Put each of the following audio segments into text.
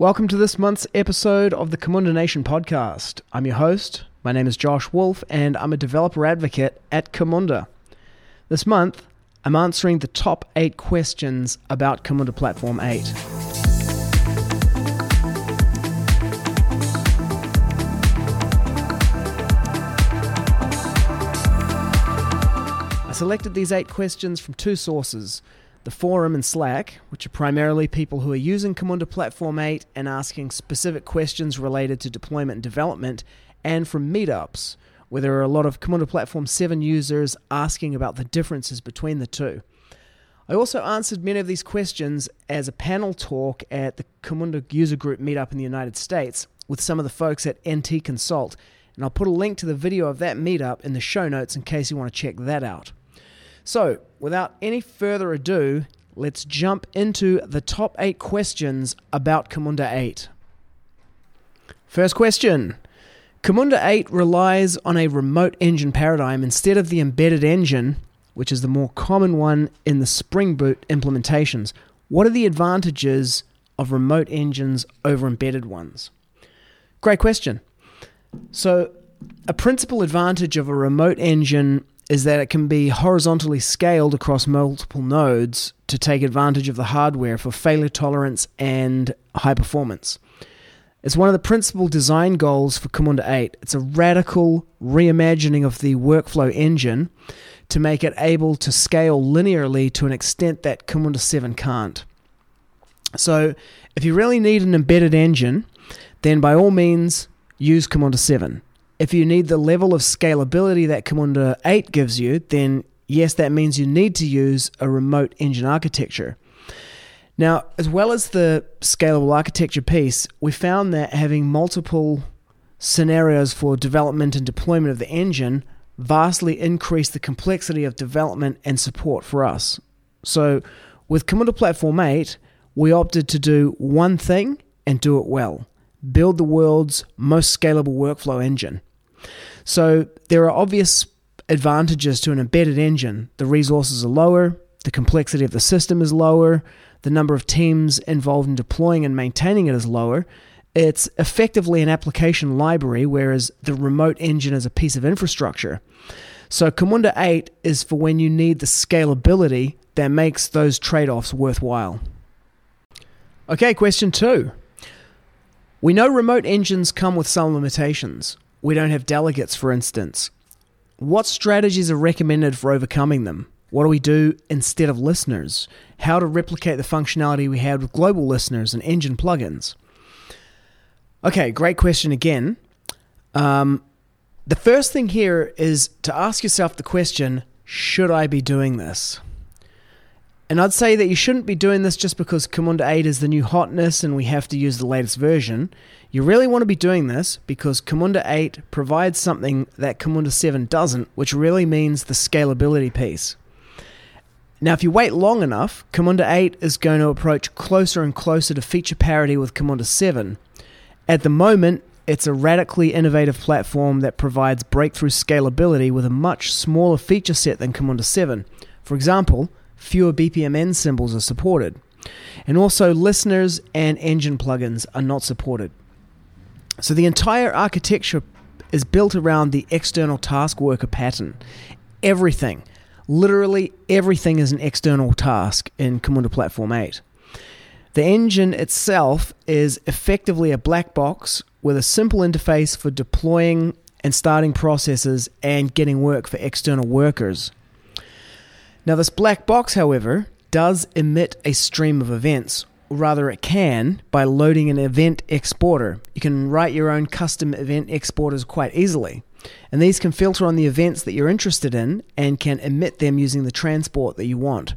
Welcome to this month's episode of the Camunda Nation podcast. I'm your host. My name is Josh Wulf, and I'm a developer advocate at Camunda. This month, I'm answering the top eight questions about Camunda Platform 8. I selected these eight questions from two sources the forum and Slack, which are primarily people who are using Camunda Platform 8 and asking specific questions related to deployment and development, and from meetups, where there are a lot of Camunda Platform 7 users asking about the differences between the two. I also answered many of these questions as a panel talk at the Camunda user group meetup in the United States with some of the folks at NT Consult, and I'll put a link to the video of that meetup in the show notes in case you want to check that out. So, without any further ado, let's jump into the top eight questions about Camunda 8. First question Camunda 8 relies on a remote engine paradigm instead of the embedded engine, which is the more common one in the Spring Boot implementations. What are the advantages of remote engines over embedded ones? Great question. So, a principal advantage of a remote engine is that it can be horizontally scaled across multiple nodes to take advantage of the hardware for failure tolerance and high performance. It's one of the principal design goals for Camunda 8. It's a radical reimagining of the workflow engine to make it able to scale linearly to an extent that Camunda 7 can't. So, if you really need an embedded engine, then by all means use Camunda 7. If you need the level of scalability that Camunda 8 gives you, then yes, that means you need to use a remote engine architecture. Now, as well as the scalable architecture piece, we found that having multiple scenarios for development and deployment of the engine vastly increased the complexity of development and support for us. So, with Camunda Platform 8, we opted to do one thing and do it well build the world's most scalable workflow engine. So there are obvious advantages to an embedded engine. The resources are lower, the complexity of the system is lower, the number of teams involved in deploying and maintaining it is lower. It's effectively an application library, whereas the remote engine is a piece of infrastructure. So Camunda 8 is for when you need the scalability that makes those trade offs worthwhile. Okay, question two. We know remote engines come with some limitations. We don't have delegates, for instance. What strategies are recommended for overcoming them? What do we do instead of listeners? How to replicate the functionality we had with global listeners and engine plugins? Okay, great question again. Um, the first thing here is to ask yourself the question should I be doing this? And I'd say that you shouldn't be doing this just because Camunda 8 is the new hotness and we have to use the latest version. You really want to be doing this because Camunda 8 provides something that Camunda 7 doesn't, which really means the scalability piece. Now, if you wait long enough, Camunda 8 is going to approach closer and closer to feature parity with Camunda 7. At the moment, it's a radically innovative platform that provides breakthrough scalability with a much smaller feature set than Camunda 7. For example, fewer BPMN symbols are supported. And also, listeners and engine plugins are not supported. So, the entire architecture is built around the external task worker pattern. Everything, literally everything, is an external task in Camunda Platform 8. The engine itself is effectively a black box with a simple interface for deploying and starting processes and getting work for external workers. Now, this black box, however, does emit a stream of events, rather, it can by loading an event exporter. You can write your own custom event exporters quite easily. And these can filter on the events that you're interested in and can emit them using the transport that you want.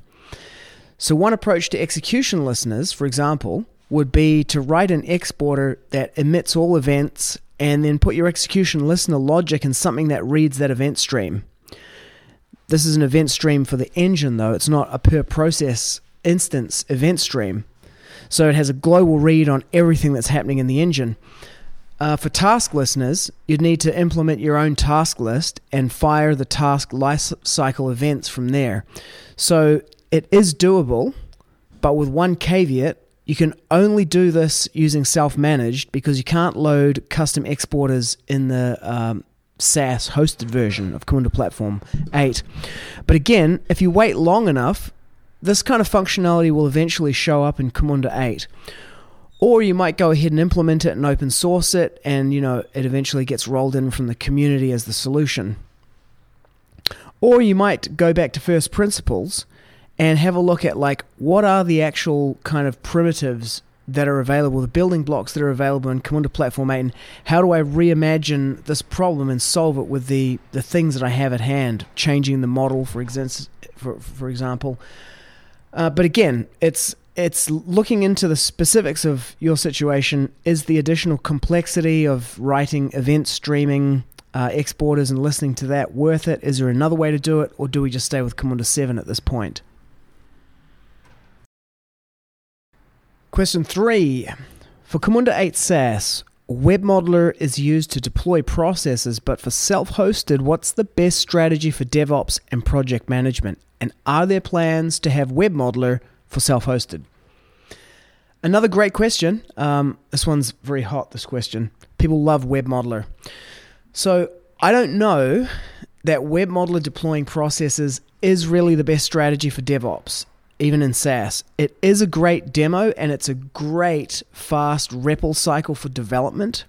So, one approach to execution listeners, for example, would be to write an exporter that emits all events and then put your execution listener logic in something that reads that event stream. This is an event stream for the engine, though. It's not a per process instance event stream. So it has a global read on everything that's happening in the engine. Uh, for task listeners, you'd need to implement your own task list and fire the task lifecycle events from there. So it is doable, but with one caveat You can only do this using self managed because you can't load custom exporters in the um, SaaS hosted version of Camunda Platform 8. But again, if you wait long enough, this kind of functionality will eventually show up in Camunda 8. Or you might go ahead and implement it and open source it, and you know it eventually gets rolled in from the community as the solution. Or you might go back to first principles and have a look at like what are the actual kind of primitives that are available, the building blocks that are available in Camunda Platform 8, and how do I reimagine this problem and solve it with the, the things that I have at hand, changing the model, for, exa- for, for example. Uh, but again, it's it's looking into the specifics of your situation. Is the additional complexity of writing event streaming uh, exporters and listening to that worth it? Is there another way to do it, or do we just stay with Camunda 7 at this point? Question three. For Camunda 8 SaaS, Web Modeler is used to deploy processes, but for self hosted, what's the best strategy for DevOps and project management? And are there plans to have Web Modeler for self hosted? Another great question. Um, this one's very hot, this question. People love Web Modeler. So I don't know that Web Modeler deploying processes is really the best strategy for DevOps even in SaaS. It is a great demo and it's a great fast REPL cycle for development,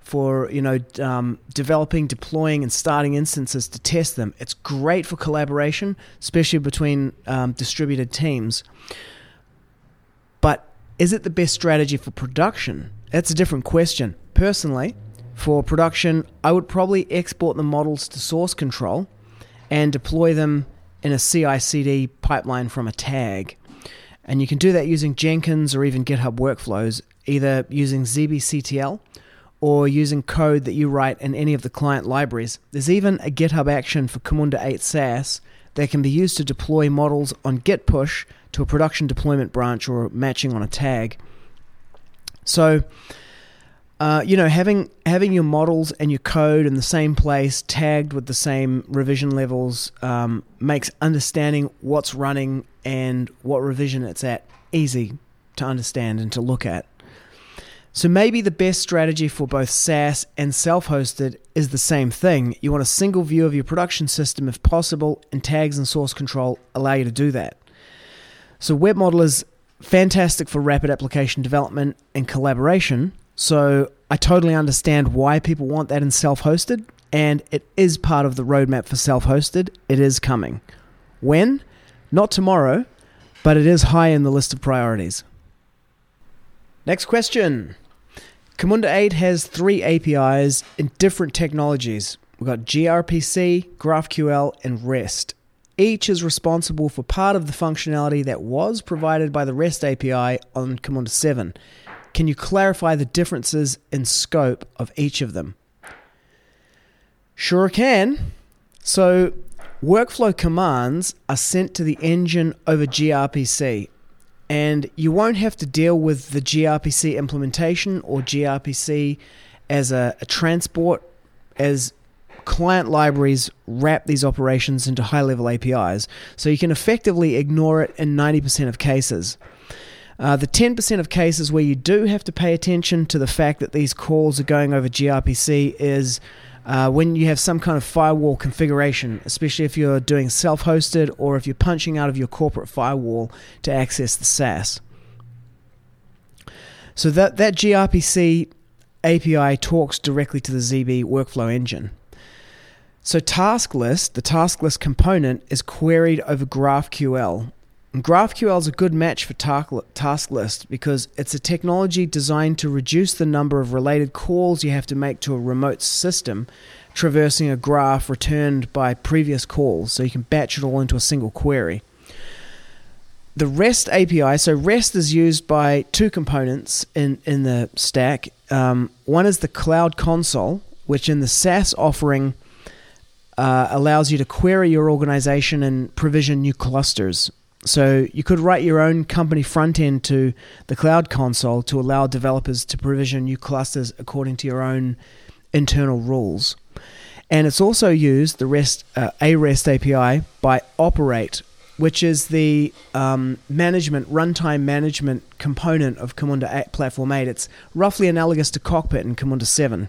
for you know um, developing, deploying, and starting instances to test them. It's great for collaboration, especially between um, distributed teams. But is it the best strategy for production? That's a different question. Personally, for production, I would probably export the models to source control and deploy them in a CI CD pipeline from a tag. And you can do that using Jenkins or even GitHub workflows, either using ZBCTL or using code that you write in any of the client libraries. There's even a GitHub action for Camunda 8 SaaS that can be used to deploy models on Git push to a production deployment branch or matching on a tag. So, uh, you know, having having your models and your code in the same place, tagged with the same revision levels, um, makes understanding what's running and what revision it's at easy to understand and to look at. So maybe the best strategy for both SaaS and self-hosted is the same thing. You want a single view of your production system if possible, and tags and source control allow you to do that. So Web Modeler is fantastic for rapid application development and collaboration so I totally understand why people want that in self hosted, and it is part of the roadmap for self hosted. It is coming. When? Not tomorrow, but it is high in the list of priorities. Next question. Camunda 8 has three APIs in different technologies. We've got gRPC, GraphQL, and REST. Each is responsible for part of the functionality that was provided by the REST API on Camunda 7 can you clarify the differences in scope of each of them? Sure can. So, workflow commands are sent to the engine over gRPC, and you won't have to deal with the gRPC implementation or gRPC as a, a transport as client libraries wrap these operations into high level APIs. So you can effectively ignore it in 90% of cases. Uh, the 10% of cases where you do have to pay attention to the fact that these calls are going over gRPC is uh, when you have some kind of firewall configuration, especially if you're doing self hosted or if you're punching out of your corporate firewall to access the SaaS. So that, that gRPC API talks directly to the Zeebe workflow engine. So task list, the task list component, is queried over GraphQL, GraphQL is a good match for task list because it's a technology designed to reduce the number of related calls you have to make to a remote system traversing a graph returned by previous calls, so you can batch it all into a single query. The REST API, so REST is used by two components in, in the stack. Um, one is the Cloud Console, which in the SaaS offering uh, allows you to query your organization and provision new clusters. So you could write your own company front end to the cloud console to allow developers to provision new clusters according to your own internal rules. And it's also used the REST uh, a REST API by Operate, which is the um, management, runtime management component of Camunda 8, Platform 8. It's roughly analogous to Cockpit in Camunda 7.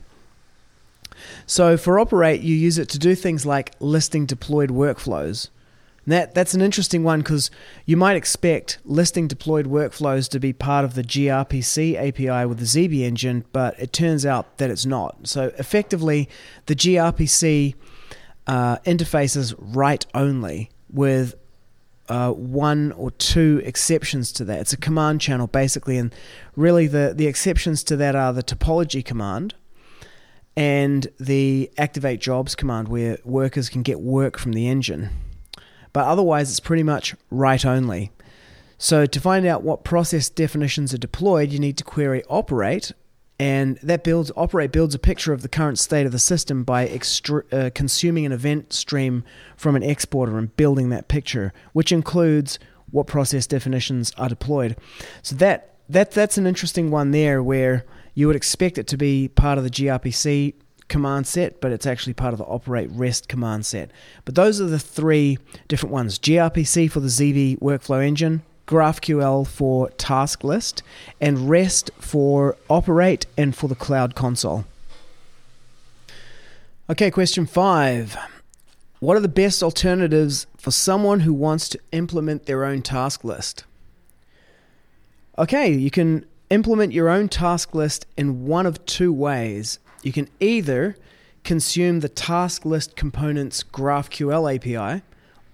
So for Operate, you use it to do things like listing deployed workflows. And that, that's an interesting one because you might expect listing deployed workflows to be part of the gRPC API with the Zeebe engine, but it turns out that it's not. So effectively, the gRPC uh, interface is write only with uh, one or two exceptions to that. It's a command channel basically, and really the, the exceptions to that are the topology command and the activate jobs command, where workers can get work from the engine. But otherwise, it's pretty much write only. So to find out what process definitions are deployed, you need to query operate and that builds operate builds a picture of the current state of the system by uh, consuming an event stream from an exporter and building that picture which includes what process definitions are deployed so that that that's an interesting one there where you would expect it to be part of the grpc command set but it's actually part of the operate rest command set but those are the three different ones grpc for the Zeebe workflow engine GraphQL for task list, and REST for operate and for the cloud console. Okay, question five. What are the best alternatives for someone who wants to implement their own task list? Okay, you can implement your own task list in one of two ways. You can either consume the task list component's GraphQL API,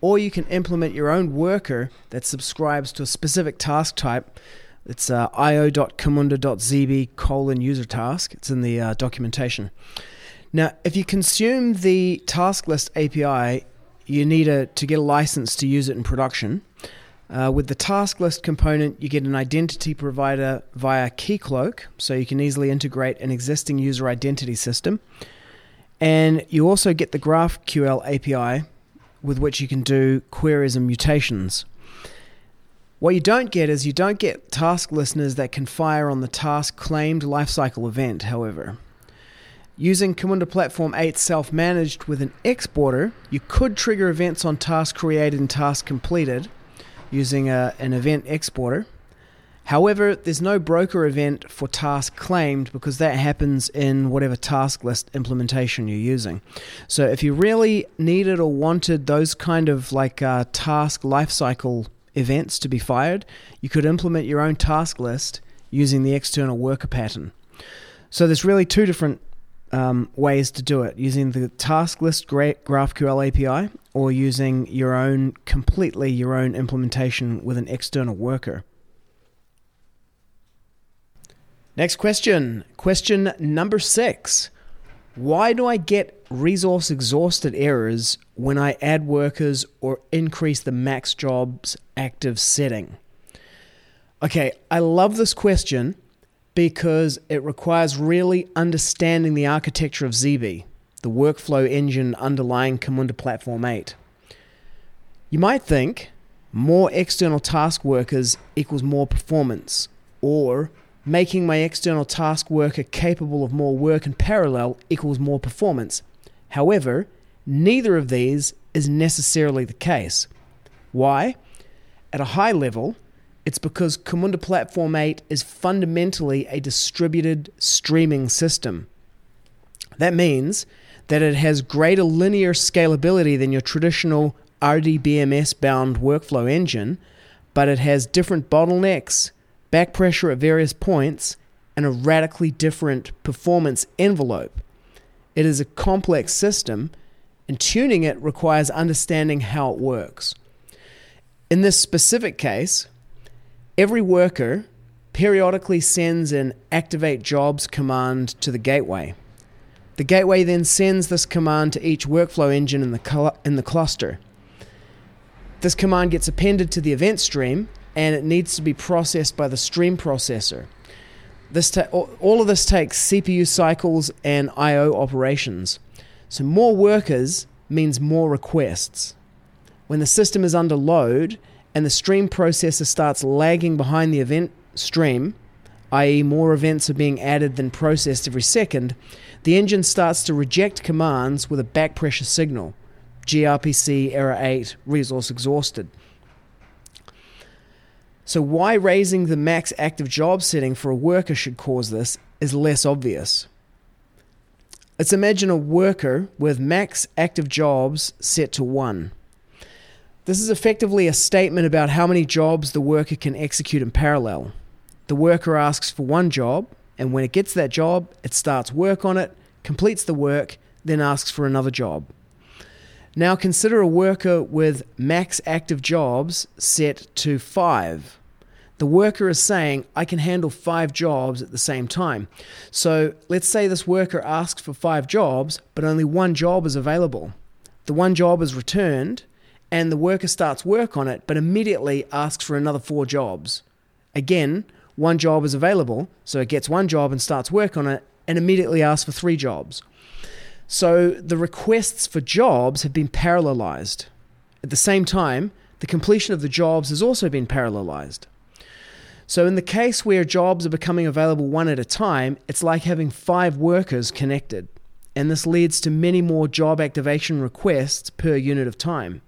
or you can implement your own worker that subscribes to a specific task type. It's uh, io.camunda.zeebe colon user task. It's in the uh, documentation. Now, if you consume the task list API, you need a, to get a license to use it in production. Uh, with the task list component, you get an identity provider via Keycloak, so you can easily integrate an existing user identity system. And you also get the GraphQL API, with which you can do queries and mutations. What you don't get is you don't get task listeners that can fire on the task claimed lifecycle event, however. Using Camunda Platform 8 self managed with an exporter, you could trigger events on task created and task completed using a, an event exporter. However, there's no broker event for task claimed because that happens in whatever task list implementation you're using. So if you really needed or wanted those kind of like uh, task lifecycle events to be fired, you could implement your own task list using the external worker pattern. So there's really two different um, ways to do it using the task list GraphQL API or using your own completely your own implementation with an external worker. Next question. Question number six. Why do I get resource exhausted errors when I add workers or increase the max jobs active setting? Okay, I love this question because it requires really understanding the architecture of Zeebe, the workflow engine underlying Camunda Platform 8. You might think more external task workers equals more performance, or making my external task worker capable of more work in parallel equals more performance. However, neither of these is necessarily the case. Why? At a high level, it's because Camunda Platform 8 is fundamentally a distributed streaming system. That means that it has greater linear scalability than your traditional RDBMS bound workflow engine, but it has different bottlenecks back pressure at various points, and a radically different performance envelope. It is a complex system, and tuning it requires understanding how it works. In this specific case, every worker periodically sends an activate jobs command to the gateway. The gateway then sends this command to each workflow engine in the, cl- in the cluster. This command gets appended to the event stream and it needs to be processed by the stream processor. This ta- all of this takes CPU cycles and I/O operations. So more workers means more requests. When the system is under load and the stream processor starts lagging behind the event stream, i.e., more events are being added than processed every second, the engine starts to reject commands with a back pressure signal. gRPC error 8, resource exhausted. So, why raising the max active job setting for a worker should cause this is less obvious. Let's imagine a worker with max active jobs set to one. This is effectively a statement about how many jobs the worker can execute in parallel. The worker asks for one job, and when it gets that job, it starts work on it, completes the work, then asks for another job. Now consider a worker with max active jobs set to five. The worker is saying, I can handle five jobs at the same time. So let's say this worker asks for five jobs, but only one job is available. The one job is returned, and the worker starts work on it, but immediately asks for another four jobs. Again, one job is available, so it gets one job and starts work on it, and immediately asks for three jobs. So the requests for jobs have been parallelized. At the same time, the completion of the jobs has also been parallelized. So, in the case where jobs are becoming available one at a time, it's like having five workers connected, and this leads to many more job activation requests per unit of time.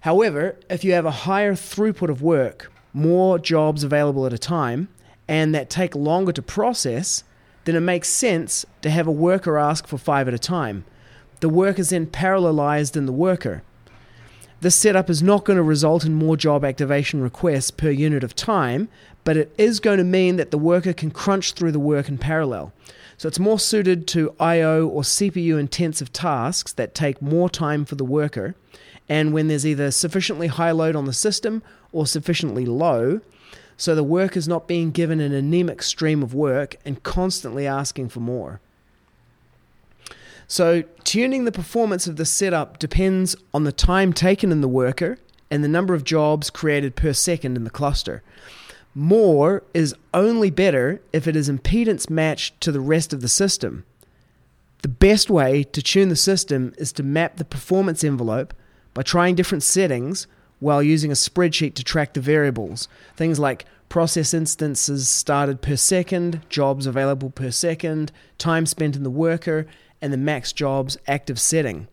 However, if you have a higher throughput of work, more jobs available at a time, and that take longer to process, then it makes sense to have a worker ask for five at a time. The work is then parallelized in the worker. This setup is not going to result in more job activation requests per unit of time, but it is going to mean that the worker can crunch through the work in parallel. So it's more suited to I/O or CPU intensive tasks that take more time for the worker, and when there's either sufficiently high load on the system or sufficiently low, so the work is not being given an anemic stream of work and constantly asking for more. So, tuning the performance of the setup depends on the time taken in the worker and the number of jobs created per second in the cluster. More is only better if it is impedance matched to the rest of the system. The best way to tune the system is to map the performance envelope by trying different settings while using a spreadsheet to track the variables. Things like process instances started per second, jobs available per second, time spent in the worker, and the max jobs active setting.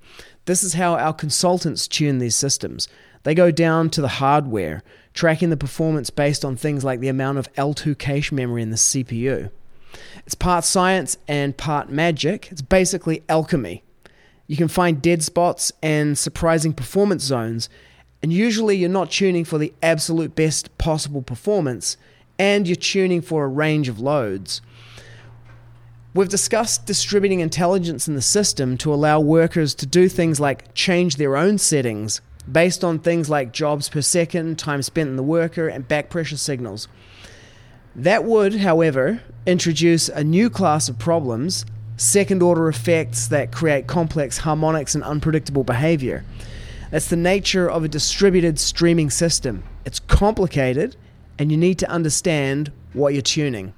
This is how our consultants tune these systems. They go down to the hardware, tracking the performance based on things like the amount of L2 cache memory in the CPU. It's part science and part magic. It's basically alchemy. You can find dead spots and surprising performance zones and usually you're not tuning for the absolute best possible performance, and you're tuning for a range of loads. We've discussed distributing intelligence in the system to allow workers to do things like change their own settings based on things like jobs per second, time spent in the worker, and back pressure signals. That would, however, introduce a new class of problems, second order effects that create complex harmonics and unpredictable behavior. That's the nature of a distributed streaming system. It's complicated, and you need to understand what you're tuning.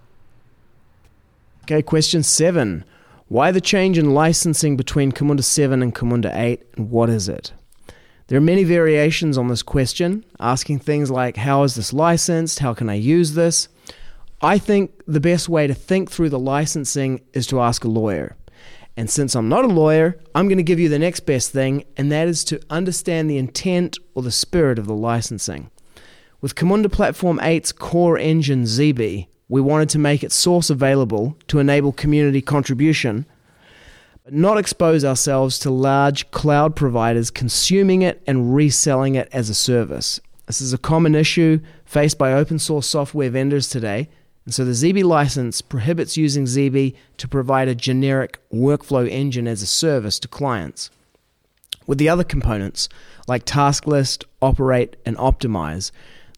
Okay, question seven. Why the change in licensing between Camunda 7 and Camunda 8, and what is it? There are many variations on this question, asking things like how is this licensed? How can I use this? I think the best way to think through the licensing is to ask a lawyer. And since I'm not a lawyer, I'm going to give you the next best thing, and that is to understand the intent or the spirit of the licensing. With Camunda Platform 8's core engine Zeebe, we wanted to make its source available to enable community contribution, but not expose ourselves to large cloud providers consuming it and reselling it as a service. This is a common issue faced by open source software vendors today, and so the Zeebe license prohibits using Zeebe to provide a generic workflow engine as a service to clients. With the other components, like task list, operate, and optimize,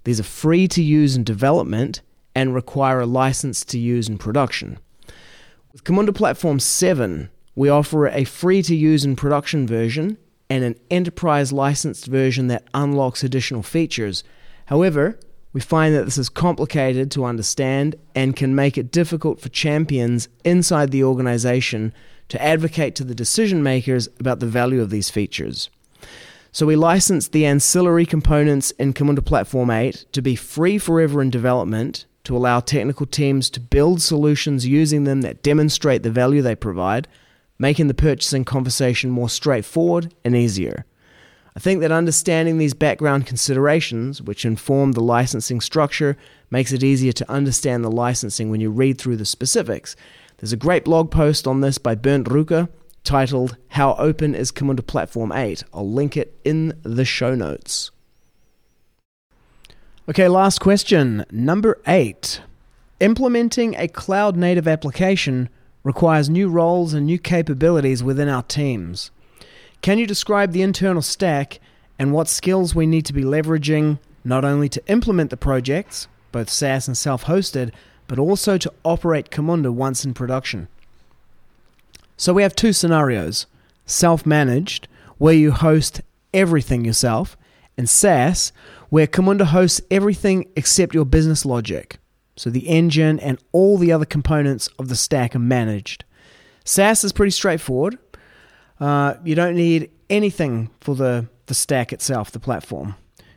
these are free to use in development and require a license to use in production. With Camunda Platform 7, we offer a free to use in production version and an enterprise licensed version that unlocks additional features. However, we find that this is complicated to understand and can make it difficult for champions inside the organization to advocate to the decision makers about the value of these features. So we licensed the ancillary components in Camunda Platform 8 to be free forever in development to allow technical teams to build solutions using them that demonstrate the value they provide, making the purchasing conversation more straightforward and easier. I think that understanding these background considerations, which inform the licensing structure, makes it easier to understand the licensing when you read through the specifics. There's a great blog post on this by Bernd Rucker titled How Open is Camunda Platform 8? I'll link it in the show notes. Okay, last question. Number eight. Implementing a cloud native application requires new roles and new capabilities within our teams. Can you describe the internal stack and what skills we need to be leveraging not only to implement the projects, both SaaS and self hosted, but also to operate Camunda once in production? So we have two scenarios self managed, where you host everything yourself, and SaaS, where Camunda hosts everything except your business logic. So the engine and all the other components of the stack are managed. SaaS is pretty straightforward. Uh, you don't need anything for the, the stack itself, the platform.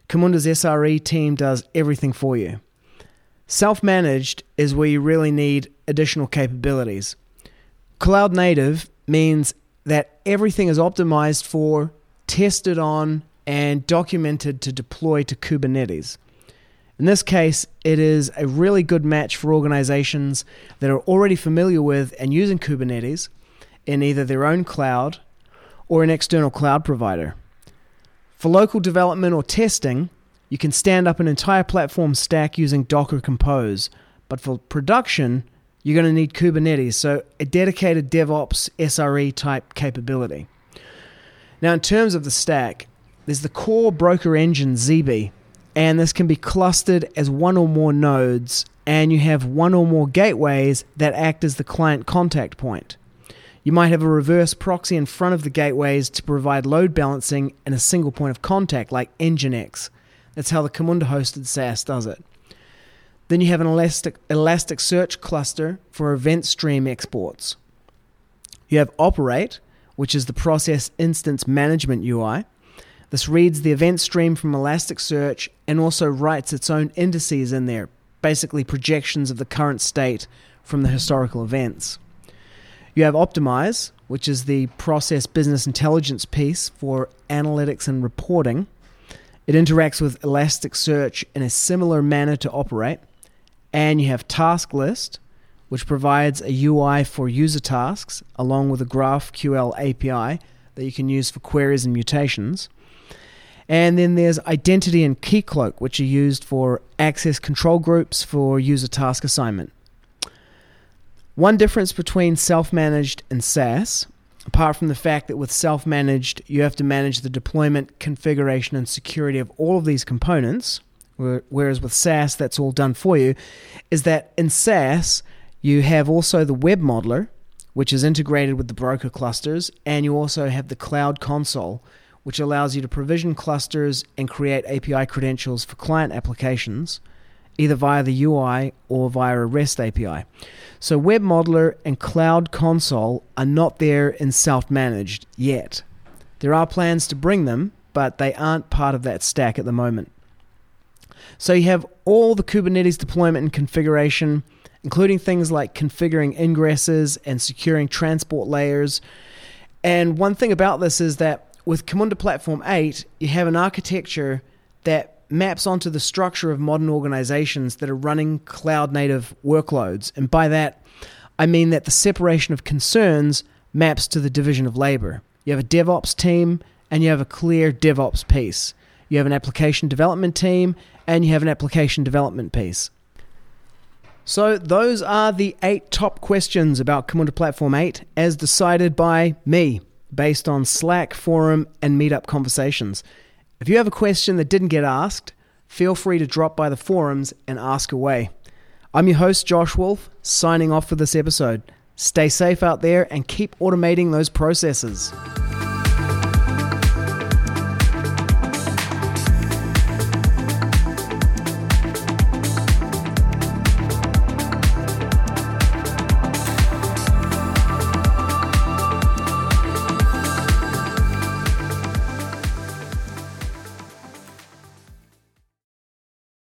Camunda's SRE team does everything for you. Self managed is where you really need additional capabilities. Cloud native means that everything is optimized for, tested on, and documented to deploy to Kubernetes. In this case, it is a really good match for organizations that are already familiar with and using Kubernetes in either their own cloud or an external cloud provider. For local development or testing, you can stand up an entire platform stack using Docker Compose, but for production, you're going to need Kubernetes, so a dedicated DevOps SRE type capability. Now, in terms of the stack, there's the core broker engine Zeebe, and this can be clustered as one or more nodes, and you have one or more gateways that act as the client contact point. You might have a reverse proxy in front of the gateways to provide load balancing and a single point of contact like Nginx. That's how the Camunda hosted SaaS does it. Then you have an Elastic, Elasticsearch cluster for event stream exports. You have Operate, which is the process instance management UI. This reads the event stream from Elasticsearch and also writes its own indices in there, basically projections of the current state from the historical events. You have Optimize, which is the process business intelligence piece for analytics and reporting. It interacts with Elasticsearch in a similar manner to Operate. And you have Task List, which provides a UI for user tasks along with a GraphQL API that you can use for queries and mutations. And then there's Identity and Keycloak, which are used for access control groups for user task assignment. One difference between self managed and SaaS, apart from the fact that with self managed, you have to manage the deployment, configuration, and security of all of these components Whereas with SaaS, that's all done for you. Is that in SaaS, you have also the web modeler, which is integrated with the broker clusters, and you also have the cloud console, which allows you to provision clusters and create API credentials for client applications, either via the UI or via a REST API. So, Web Modeler and Cloud Console are not there in self managed yet. There are plans to bring them, but they aren't part of that stack at the moment. So you have all the Kubernetes deployment and configuration, including things like configuring ingresses and securing transport layers. And one thing about this is that with Camunda Platform 8, you have an architecture that maps onto the structure of modern organizations that are running cloud native workloads. And by that, I mean that the separation of concerns maps to the division of labor. You have a DevOps team and you have a clear DevOps piece. You have an application development team and you have an application development piece. So, those are the eight top questions about Camunda Platform 8 as decided by me based on Slack, forum, and meetup conversations. If you have a question that didn't get asked, feel free to drop by the forums and ask away. I'm your host, Josh Wulf, signing off for this episode. Stay safe out there and keep automating those processes.